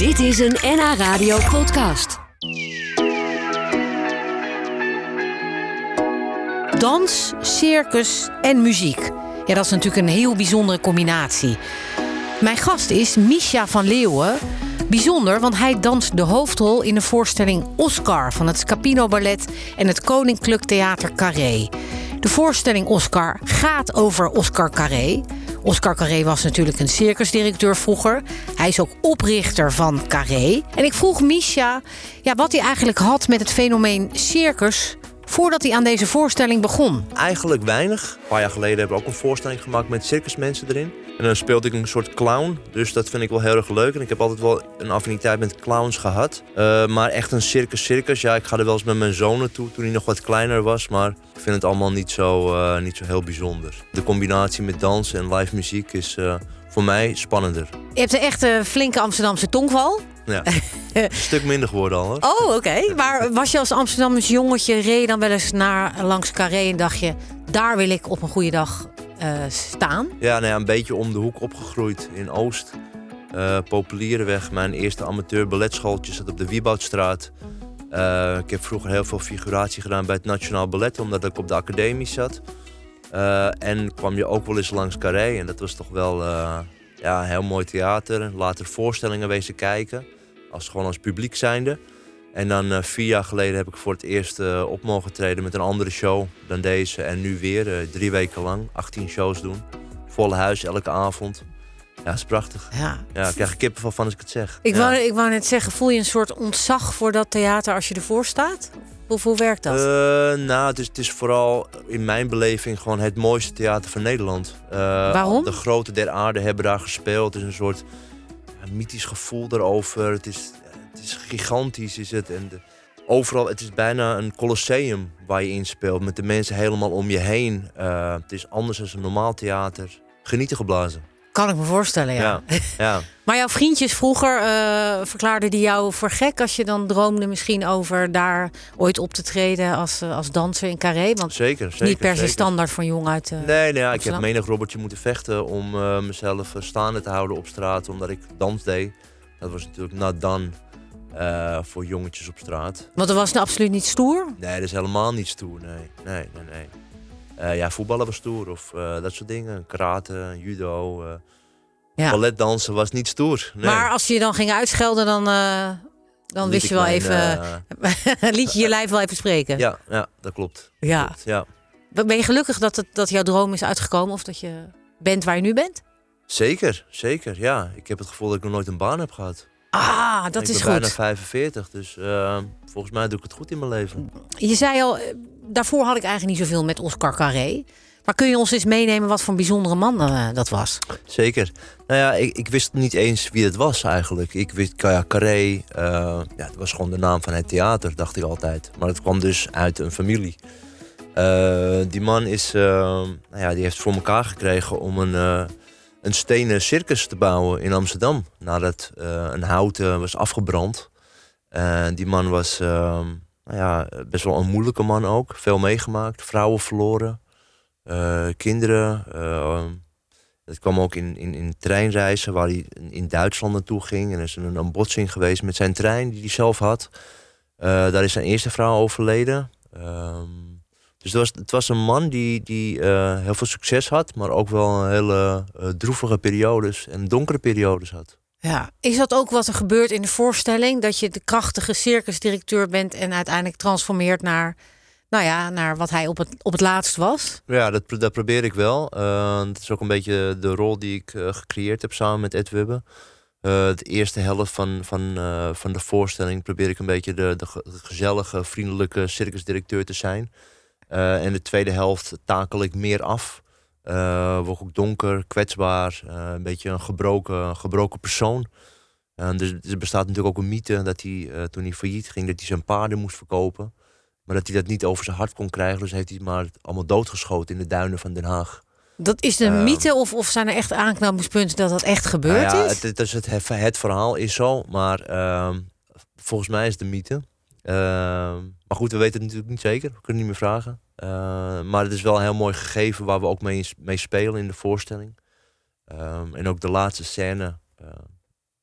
Dit is een NH Radio podcast. Dans, circus en muziek. Ja, dat is natuurlijk een heel bijzondere combinatie. Mijn gast is Misha van Leeuwen. Bijzonder, want hij danst de hoofdrol in de voorstelling Oscar van het Scapino Ballet en het Koninklijk Theater Carré. De voorstelling Oscar gaat over Oscar Carré. Oscar Carré was natuurlijk een circusdirecteur vroeger. Hij is ook oprichter van Carré. En ik vroeg Misha ja, wat hij eigenlijk had met het fenomeen circus voordat hij aan deze voorstelling begon. Eigenlijk weinig. Een paar jaar geleden hebben we ook een voorstelling gemaakt met circusmensen erin. En dan speelde ik een soort clown. Dus dat vind ik wel heel erg leuk. En ik heb altijd wel een affiniteit met clowns gehad. Uh, maar echt een circus-circus. Ja, ik ga er wel eens met mijn zoon naartoe toen hij nog wat kleiner was. Maar ik vind het allemaal niet zo, uh, niet zo heel bijzonder. De combinatie met dans en live muziek is uh, voor mij spannender. Je hebt een echte flinke Amsterdamse tongval. Ja. een stuk minder geworden al. Hoor. Oh, oké. Maar was je als Amsterdamse jongetje, reed je dan wel eens naar, langs Carré en dacht je... daar wil ik op een goede dag uh, staan? Ja, nou een beetje om de hoek opgegroeid in Oost. Uh, Populierenweg. Mijn eerste amateur balletschooltje zat op de Wieboudstraat. Uh, ik heb vroeger heel veel figuratie gedaan bij het Nationaal Ballet... omdat ik op de academie zat. en kwam je ook wel eens langs Carré. En dat was toch wel ja, heel mooi theater. Later voorstellingen wezen kijken. Als, gewoon als publiek zijnde. En dan uh, vier jaar geleden heb ik voor het eerst uh, op mogen treden met een andere show dan deze. En nu weer uh, drie weken lang, 18 shows doen. Volle huis elke avond. Ja, dat is prachtig. Ja. ja ik krijg kippenvel van als ik het zeg. Ik, ja. wou, ik wou net zeggen, voel je een soort ontzag voor dat theater als je ervoor staat? Of hoe werkt dat? nou, het is, het is vooral in mijn beleving gewoon het mooiste theater van Nederland. Waarom? De grote der aarde hebben daar gespeeld. Het is een soort mythisch gevoel erover. Het is, is gigantisch, is het. En de, overal, het is bijna een colosseum waar je in speelt. Met de mensen helemaal om je heen. Uh, het is anders dan een normaal theater. Genieten geblazen. Kan ik me voorstellen, ja. ja, ja. maar jouw vriendjes vroeger uh, verklaarden die jou voor gek... als je dan droomde misschien over daar ooit op te treden als, uh, als danser in Carré? Want zeker, zeker. niet per se standaard van jong uit uh, Nee, nee ja, ik heb menig robbertje moeten vechten om mezelf staande te houden op straat... omdat ik dans deed. Dat was natuurlijk not done uh, voor jongetjes op straat. Want er was absoluut niet stoer? Nee, dat is helemaal niet stoer. Nee, nee, nee. nee. Uh, ja, voetballen was stoer of uh, dat soort dingen. Karate, judo. Ja. Balletdansen was niet stoer. Nee. Maar als je je dan ging uitschelden, dan, dan wist je wel mijn, even. liet je je lijf wel even spreken. Ja, ja dat klopt. Ja. Klopt, ja. Ben je gelukkig dat, het, dat jouw droom is uitgekomen of dat je bent waar je nu bent? Zeker, zeker. Ja, ik heb het gevoel dat ik nog nooit een baan heb gehad. Ah, dat ik is ben goed. bijna 45, dus uh, volgens mij doe ik het goed in mijn leven. Je zei al, daarvoor had ik eigenlijk niet zoveel met Oscar Carré. Maar kun je ons eens meenemen wat voor een bijzondere man uh, dat was? Zeker. Nou ja, ik, ik, wist niet eens wie het was eigenlijk. Ik wist, ja, Carré, uh, ja, het was gewoon de naam van het theater, dacht ik altijd. Maar het kwam dus uit een familie. die man is, nou ja, die heeft voor elkaar gekregen om een een stenen circus te bouwen in Amsterdam. Nadat uh, een hout uh, was afgebrand. Uh, die man was nou ja, best wel een moeilijke man ook. Veel meegemaakt. Vrouwen verloren. kinderen. dat kwam ook in, in, in treinreizen waar hij in Duitsland naartoe ging. En er is een, een botsing geweest met zijn trein die hij zelf had. daar is zijn eerste vrouw overleden. Dus het was, het was een man die, die uh, heel veel succes had, maar ook wel hele uh, droevige periodes en donkere periodes had. Ja, is dat ook wat er gebeurt in de voorstelling? Dat je de krachtige circusdirecteur bent en uiteindelijk transformeert naar, nou ja, naar wat hij op het, op het laatst was? Ja, dat, dat probeer ik wel. Uh, dat is ook een beetje de rol die ik gecreëerd heb samen met Ed Wibbe. de eerste helft van, van, van de voorstelling probeer ik een beetje de, de gezellige, vriendelijke circusdirecteur te zijn. Uh, en de tweede helft takel ik meer af. Uh, word ook donker, kwetsbaar, uh, een beetje een gebroken, gebroken persoon. dus er bestaat natuurlijk ook een mythe dat hij, toen hij failliet ging, dat hij zijn paarden moest verkopen. Maar dat hij dat niet over zijn hart kon krijgen, dus heeft hij het maar allemaal doodgeschoten in de duinen van Den Haag. Dat is de uh, mythe of, of zijn er echt aanknopingspunten dat dat echt gebeurd nou ja, is? Het, het, is het, het, verhaal is zo, maar ehm, volgens mij is het de mythe. Uh, maar goed, we weten het natuurlijk niet zeker. We kunnen niet meer vragen. Uh, maar het is wel een heel mooi gegeven waar we ook mee, mee spelen in de voorstelling. Um, en ook de laatste scène. Uh,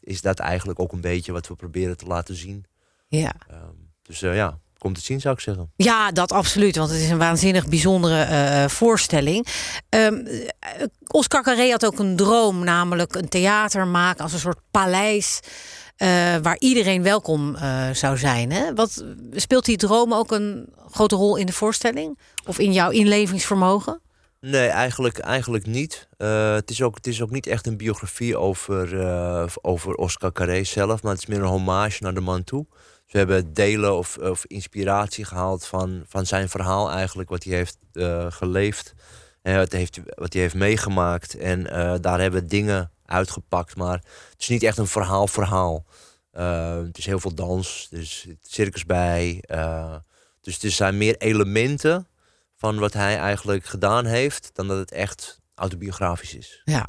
is dat eigenlijk ook een beetje wat we proberen te laten zien. Ja. Ehm, dus eh, ja, komt het zien zou ik zeggen. Ja, dat absoluut. Want het is een waanzinnig bijzondere eh, voorstelling. Ehm, eh, Oscar Carré had ook een droom, namelijk een theater maken als een soort paleis. Eh, waar iedereen welkom eh, zou zijn. Hè? Wat, speelt die droom ook een grote rol in de voorstelling? Of in jouw inlevingsvermogen? Nee, eigenlijk, eigenlijk niet. Eh, het, is ook, het is ook niet echt een biografie over, over Oscar Carré zelf, maar het is meer een hommage naar de man toe. Dus we hebben delen of, of inspiratie gehaald van, van zijn verhaal eigenlijk, wat hij heeft geleefd. En wat, heeft, wat hij heeft meegemaakt. En daar hebben we dingen uitgepakt. Maar het is niet echt een verhaal-verhaal. Eh, het is heel veel dans, er is circus bij. eh, dus er zijn meer elementen van wat hij eigenlijk gedaan heeft, dan dat het echt autobiografisch is. Ja.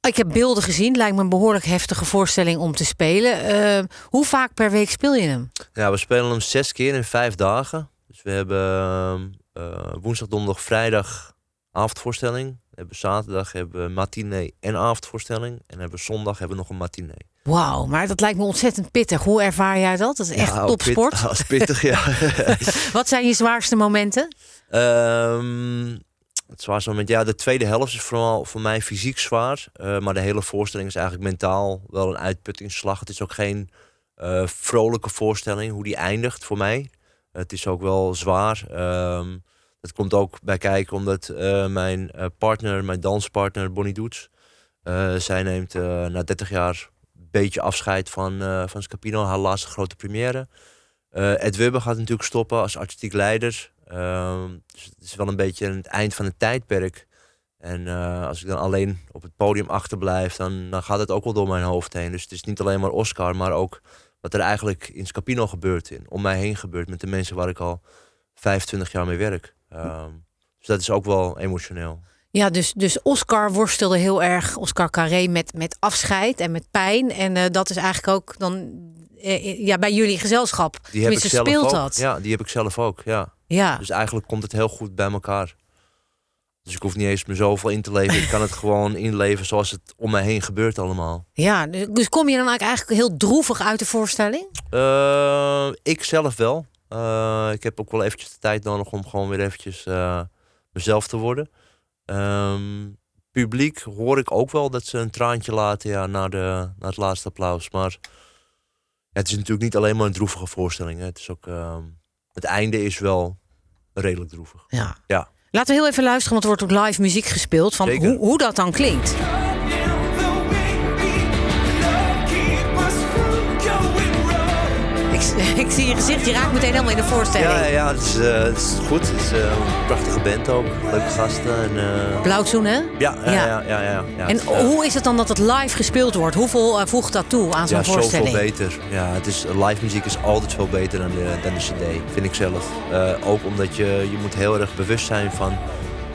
Ik heb beelden gezien. Lijkt me een behoorlijk heftige voorstelling om te spelen. Eh, hoe vaak per week speel je hem? Ja, we spelen hem zes keer in vijf dagen. Dus we hebben woensdag, donderdag, vrijdag avondvoorstelling. We hebben zaterdag hebben we matinee en avondvoorstelling. En hebben we zondag hebben we nog een matinee. Wauw, maar dat lijkt me ontzettend pittig. Hoe ervaar jij dat? Dat is echt Ja, topsport. Pit, als pittig, ja. Wat zijn je zwaarste momenten? Ehm, het zwaarste moment, ja, de tweede helft is vooral voor mij fysiek zwaar. eh, maar de hele voorstelling is eigenlijk mentaal wel een uitputtingsslag. Het is ook geen eh, vrolijke voorstelling, hoe die eindigt voor mij. Het is ook wel zwaar. Ehm dat komt ook bij kijken omdat eh, mijn eh, partner, mijn danspartner Bonnie Doets... eh, zij neemt na 30 jaar een beetje afscheid van, van Scapino, haar laatste grote première. Ed Wubbe gaat natuurlijk stoppen als artistiek leider. Ehm, dus het is wel een beetje het eind van het tijdperk. En als ik dan alleen op het podium achterblijf, dan, dan gaat het ook wel door mijn hoofd heen. Dus het is niet alleen maar Oscar, maar ook wat er eigenlijk in Scapino gebeurt. In, om mij heen gebeurt met de mensen waar ik al 25 jaar mee werk. Ehm, dus dat is ook wel emotioneel. Ja, dus, dus Oscar worstelde heel erg, Oscar Carré, met, met afscheid en met pijn. En eh, dat is eigenlijk ook dan eh, ja, bij jullie gezelschap. Die heb ik zelf speelt ook. dat. Ja, die heb ik zelf ook. Ja. Ja. Dus eigenlijk komt het heel goed bij elkaar. Dus ik hoef niet eens me zoveel in te leven. Ik kan het gewoon inleven zoals het om mij heen gebeurt allemaal. ja, dus dus kom je dan eigenlijk heel droevig uit de voorstelling? Eh, ik zelf wel. Eh, ik heb ook wel eventjes de tijd nodig om gewoon weer eventjes eh, mezelf te worden. Ehm, publiek hoor ik ook wel dat ze een traantje laten ja, na, de, na het laatste applaus. Maar ja, het is natuurlijk niet alleen maar een droevige voorstelling. Hè. Het, is ook, ehm, het einde is wel redelijk droevig. Ja. Ja. Laten we heel even luisteren, want er wordt ook live muziek gespeeld. Van Zeker. hoe, hoe dat dan klinkt. Ik, ik zie je gezicht, je raakt meteen helemaal in de voorstelling. Ja, ja, het, is, eh, het is goed. Het is eh, een prachtige band ook. Leuke gasten. En, eh, Blauwzoen, hè? ja, ja, Ja. ja. ja, ja, ja. En hoe is het dan dat het live gespeeld wordt? Hoeveel voegt dat toe aan zo'n ja, zoveel voorstelling? beter. Ja, het is, live muziek is altijd veel beter dan de, dan de cd, vind ik zelf. Ook omdat je, je moet heel erg bewust zijn van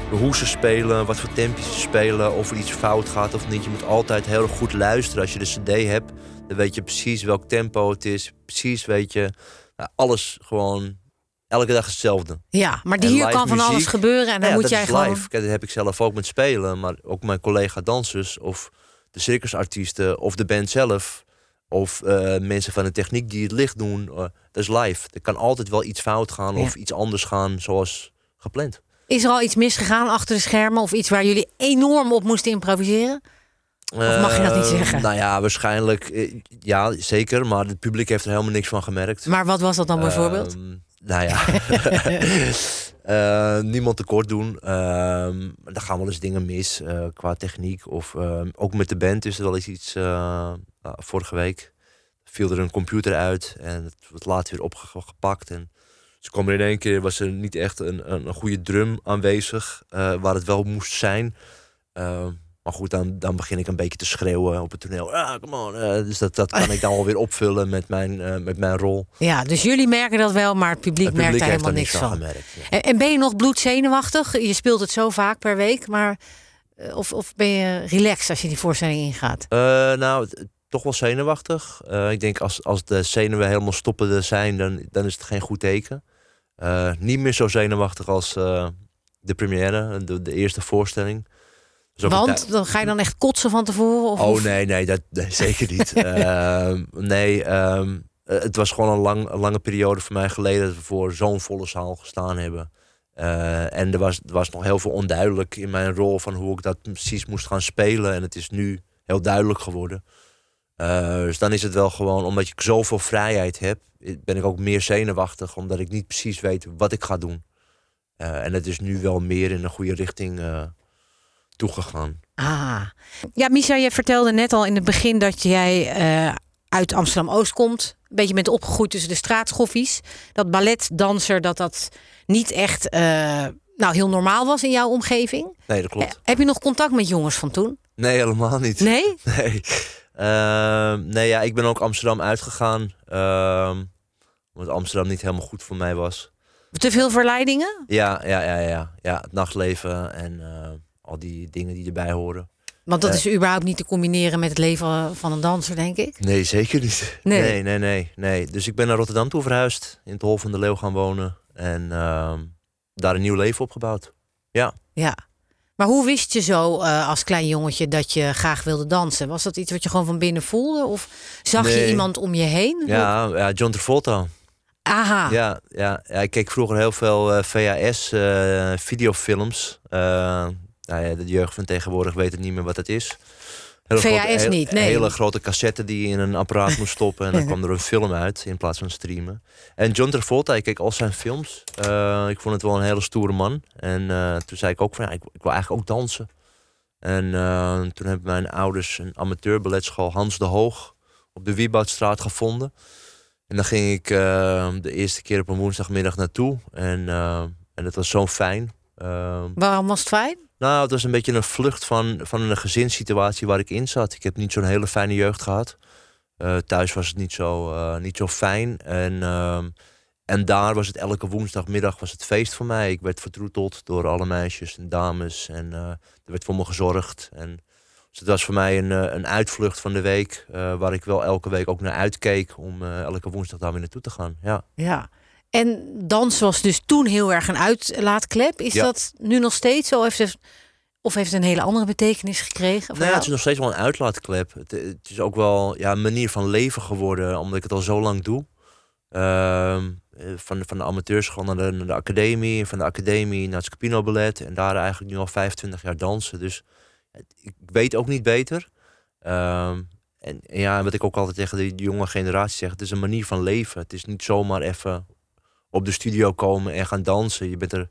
hoe ze spelen, wat voor tempjes ze spelen, of er iets fout gaat of niet. Je moet altijd heel erg goed luisteren. Als je de cd hebt, dan weet je precies welk tempo het is. Precies weet je, nou, alles gewoon, elke dag hetzelfde. Ja, maar die En hier kan van alles gebeuren en dan ja, moet dat jij is gewoon... live. Kijk, dat heb ik zelf ook met spelen, maar ook mijn collega dansers of de circusartiesten of de band zelf of eh, mensen van de techniek die het licht doen. eh, dat is live. Er kan altijd wel iets fout gaan of iets anders gaan zoals gepland. Is er al iets misgegaan achter de schermen of iets waar jullie enorm op moesten improviseren? Of mag je dat niet Eh, zeggen? Nou ja, waarschijnlijk. eh, ja, zeker. Maar het publiek heeft er helemaal niks van gemerkt. Maar wat was dat dan bijvoorbeeld? Ehm, nou ja, Eh, niemand tekort doen. Ehm er gaan wel eens dingen mis eh, qua techniek. Of ehm, ook met de band is er wel eens iets. eh, nou, vorige week viel er een computer uit en het wordt later weer opgepakt. En ze kwam er in één keer, was er niet echt een, een, een goede drum aanwezig, eh, waar het wel moest zijn. Ehm, maar goed, dan, dan begin ik een beetje te schreeuwen op het toneel. Ah, come on. Eh, dus dat, dat kan ik dan alweer opvullen met mijn, eh, met mijn rol. Ja, dus jullie merken dat wel, maar het publiek, Het publiek merkt daar helemaal niks van van. gemerkt. ja. En, en ben je nog bloedzenuwachtig? Je speelt het zo vaak per week, maar eh, of, of ben je relaxed als je die voorstelling ingaat? Eh, nou, het- toch wel zenuwachtig. Eh, ik denk als, als de zenuwen helemaal stoppende zijn, dan, dan is het geen goed teken. Eh, niet meer zo zenuwachtig als eh, de première, de, de eerste voorstelling. Dus Want dan ga je dan echt kotsen van tevoren? Of, Oh nee, nee, dat, nee, zeker niet. Ehm, nee, ehm, eh, het was gewoon een, lang, een lange periode voor mij geleden dat we voor zo'n volle zaal gestaan hebben. En er was, er was nog heel veel onduidelijk in mijn rol van hoe ik dat precies moest gaan spelen. En het is nu heel duidelijk geworden. Eh, dus dan is het wel gewoon, omdat ik zoveel vrijheid heb, ben ik ook meer zenuwachtig, omdat ik niet precies weet wat ik ga doen. Eh, en het is nu wel meer in een goede richting eh, toegegaan. Ah. Ja, Misha, je vertelde net al in het begin dat jij uit Amsterdam-Oost komt. Een beetje bent opgegroeid tussen de straatschoffies. Dat balletdanser, dat dat niet echt nou, heel normaal was in jouw omgeving. Nee, dat klopt. Heb je nog contact met jongens van toen? Nee, helemaal niet. Nee? Nee. Ehm, nee, ja, ik ben ook Amsterdam uitgegaan. ehm, omdat Amsterdam niet helemaal goed voor mij was. Te veel verleidingen? Ja, ja, ja, ja. ja het nachtleven en eh, al die dingen die erbij horen. Want dat Eh. is überhaupt niet te combineren met het leven van een danser, denk ik. Nee, zeker niet. Nee. Nee, nee, nee. nee. Dus ik ben naar Rotterdam toe verhuisd. In het Hol van de Leeuw gaan wonen. En ehm, daar een nieuw leven opgebouwd. Ja. Maar hoe wist je zo eh, als klein jongetje dat je graag wilde dansen? Was dat iets wat je gewoon van binnen voelde? Of zag je iemand om je heen? Ja, ja John Travolta. Aha. Ja, ja, ja, ik keek vroeger heel veel eh, VHS-videofilms. Eh, nou ja, de jeugd van tegenwoordig weet het niet meer wat het is. Hele VHS grote- niet, nee. Hele grote cassette die je in een apparaat moest stoppen. En dan kwam er een film uit in plaats van streamen. En John Travolta, ik keek al zijn films. Eh, ik vond het wel een hele stoere man. En eh, toen zei ik ook van, ja, ik, ik wil eigenlijk ook dansen. En eh, toen hebben mijn ouders een amateurballetschool Hans de Hoog op de Wieboudstraat gevonden. En dan ging ik de eerste keer op een woensdagmiddag naartoe. En, en dat was zo fijn. Waarom was het fijn? Nou, het was een beetje een vlucht van, van een gezinssituatie waar ik in zat. Ik heb niet zo'n hele fijne jeugd gehad. Eh, thuis was het niet zo, eh, niet zo fijn. En, ehm, en daar was het elke woensdagmiddag was het feest voor mij. Ik werd vertroeteld door alle meisjes en dames. En eh, er werd voor me gezorgd. En, dus het was voor mij een, een uitvlucht van de week. waar ik wel elke week ook naar uitkeek. Om elke woensdag daar weer naartoe te gaan. Ja. Ja. En dans was dus toen heel erg een uitlaatklep. Is Ja. dat nu nog steeds zo? Heeft het, of heeft het een hele andere betekenis gekregen? Nou ja, het is nog steeds wel een uitlaatklep. Het, het is ook wel ja, een manier van leven geworden, omdat ik het al zo lang doe. Ehm, eh, van, van de amateurschool naar de, naar de academie, van de academie naar het Scapino Ballet. En daar eigenlijk nu al 25 jaar dansen. Dus ik weet ook niet beter. Ehm, en, en ja, wat ik ook altijd tegen de jonge generatie zeg, het is een manier van leven. Het is niet zomaar even op de studio komen en gaan dansen. Je bent er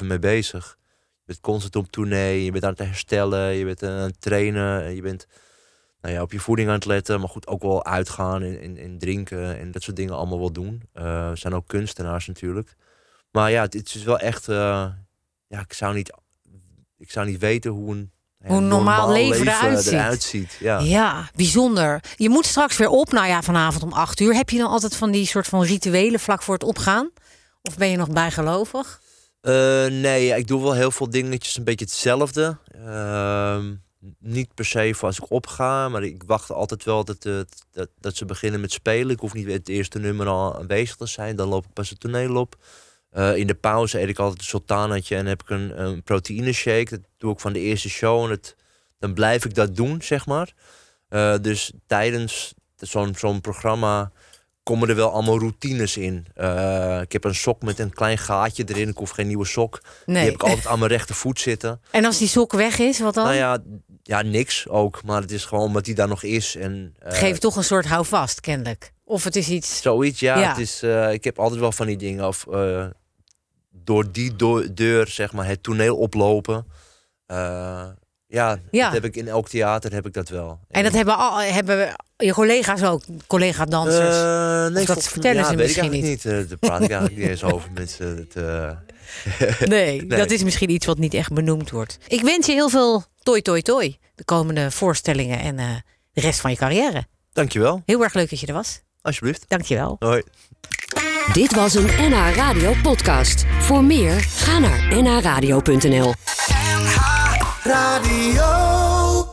24-7 mee bezig. Je bent constant op tournee, je bent aan het herstellen, je bent aan het trainen, je bent nou ja, op je voeding aan het letten, maar goed, ook wel uitgaan en, en, en drinken en dat soort dingen allemaal wel doen. Eh, we zijn ook kunstenaars natuurlijk. Maar ja, het, is wel echt, eh, ja, ik zou niet, ik zou niet weten hoe een, Hoe normaal leven eruit ziet. ziet. Ja. Ja, bijzonder. Je moet straks weer op. Nou ja, vanavond om acht uur. Heb je dan altijd van die soort van rituelen vlak voor het opgaan? Of ben je nog bijgelovig? Eh, nee, ik doe wel heel veel dingetjes een beetje hetzelfde. Ehm, niet per se voor als ik opga, maar ik wacht altijd wel dat, het- dat, dat ze beginnen met spelen. Ik hoef niet het eerste nummer al aanwezig te zijn, dan loop ik pas het toneel op. Eh, in de pauze eet ik altijd een sultanatje en heb ik een, een proteïne shake. Dat doe ik van de eerste show en het, dan blijf ik dat doen, zeg maar. Eh, dus tijdens zo'n zo'n programma komen er wel allemaal routines in. Eh, ik heb een sok met een klein gaatje erin. Ik hoef geen nieuwe sok. Die Nee. heb ik altijd aan mijn rechtervoet zitten. En als die sok weg is, wat dan? Nou ja, ja, niks ook. Maar het is gewoon omdat die daar nog is. En, eh, Geef toch een soort houvast, kennelijk. Of het is iets... Zoiets, ja. Ja. Het is, eh, ik heb altijd wel van die dingen. Of eh, door die do- deur, zeg maar, het toneel oplopen. Eh, ja, Ja. dat heb ik in elk theater heb ik dat wel. En dat hebben, al, hebben je collega's ook, collega-dansers. Nee, dat vertellen ja, ze weet misschien niet. Eh, daar praat ik eigenlijk niet eens over. Dat, eh, nee, nee. dat is misschien iets wat niet echt benoemd wordt. Ik wens je heel veel toi toi toi. De komende voorstellingen en de rest van je carrière. Dankjewel, Heel erg leuk dat je er was. Alsjeblieft. Dankjewel. Hoi. Dit was een NH Radio podcast. Voor meer, ga naar nhradio.nl. Radio.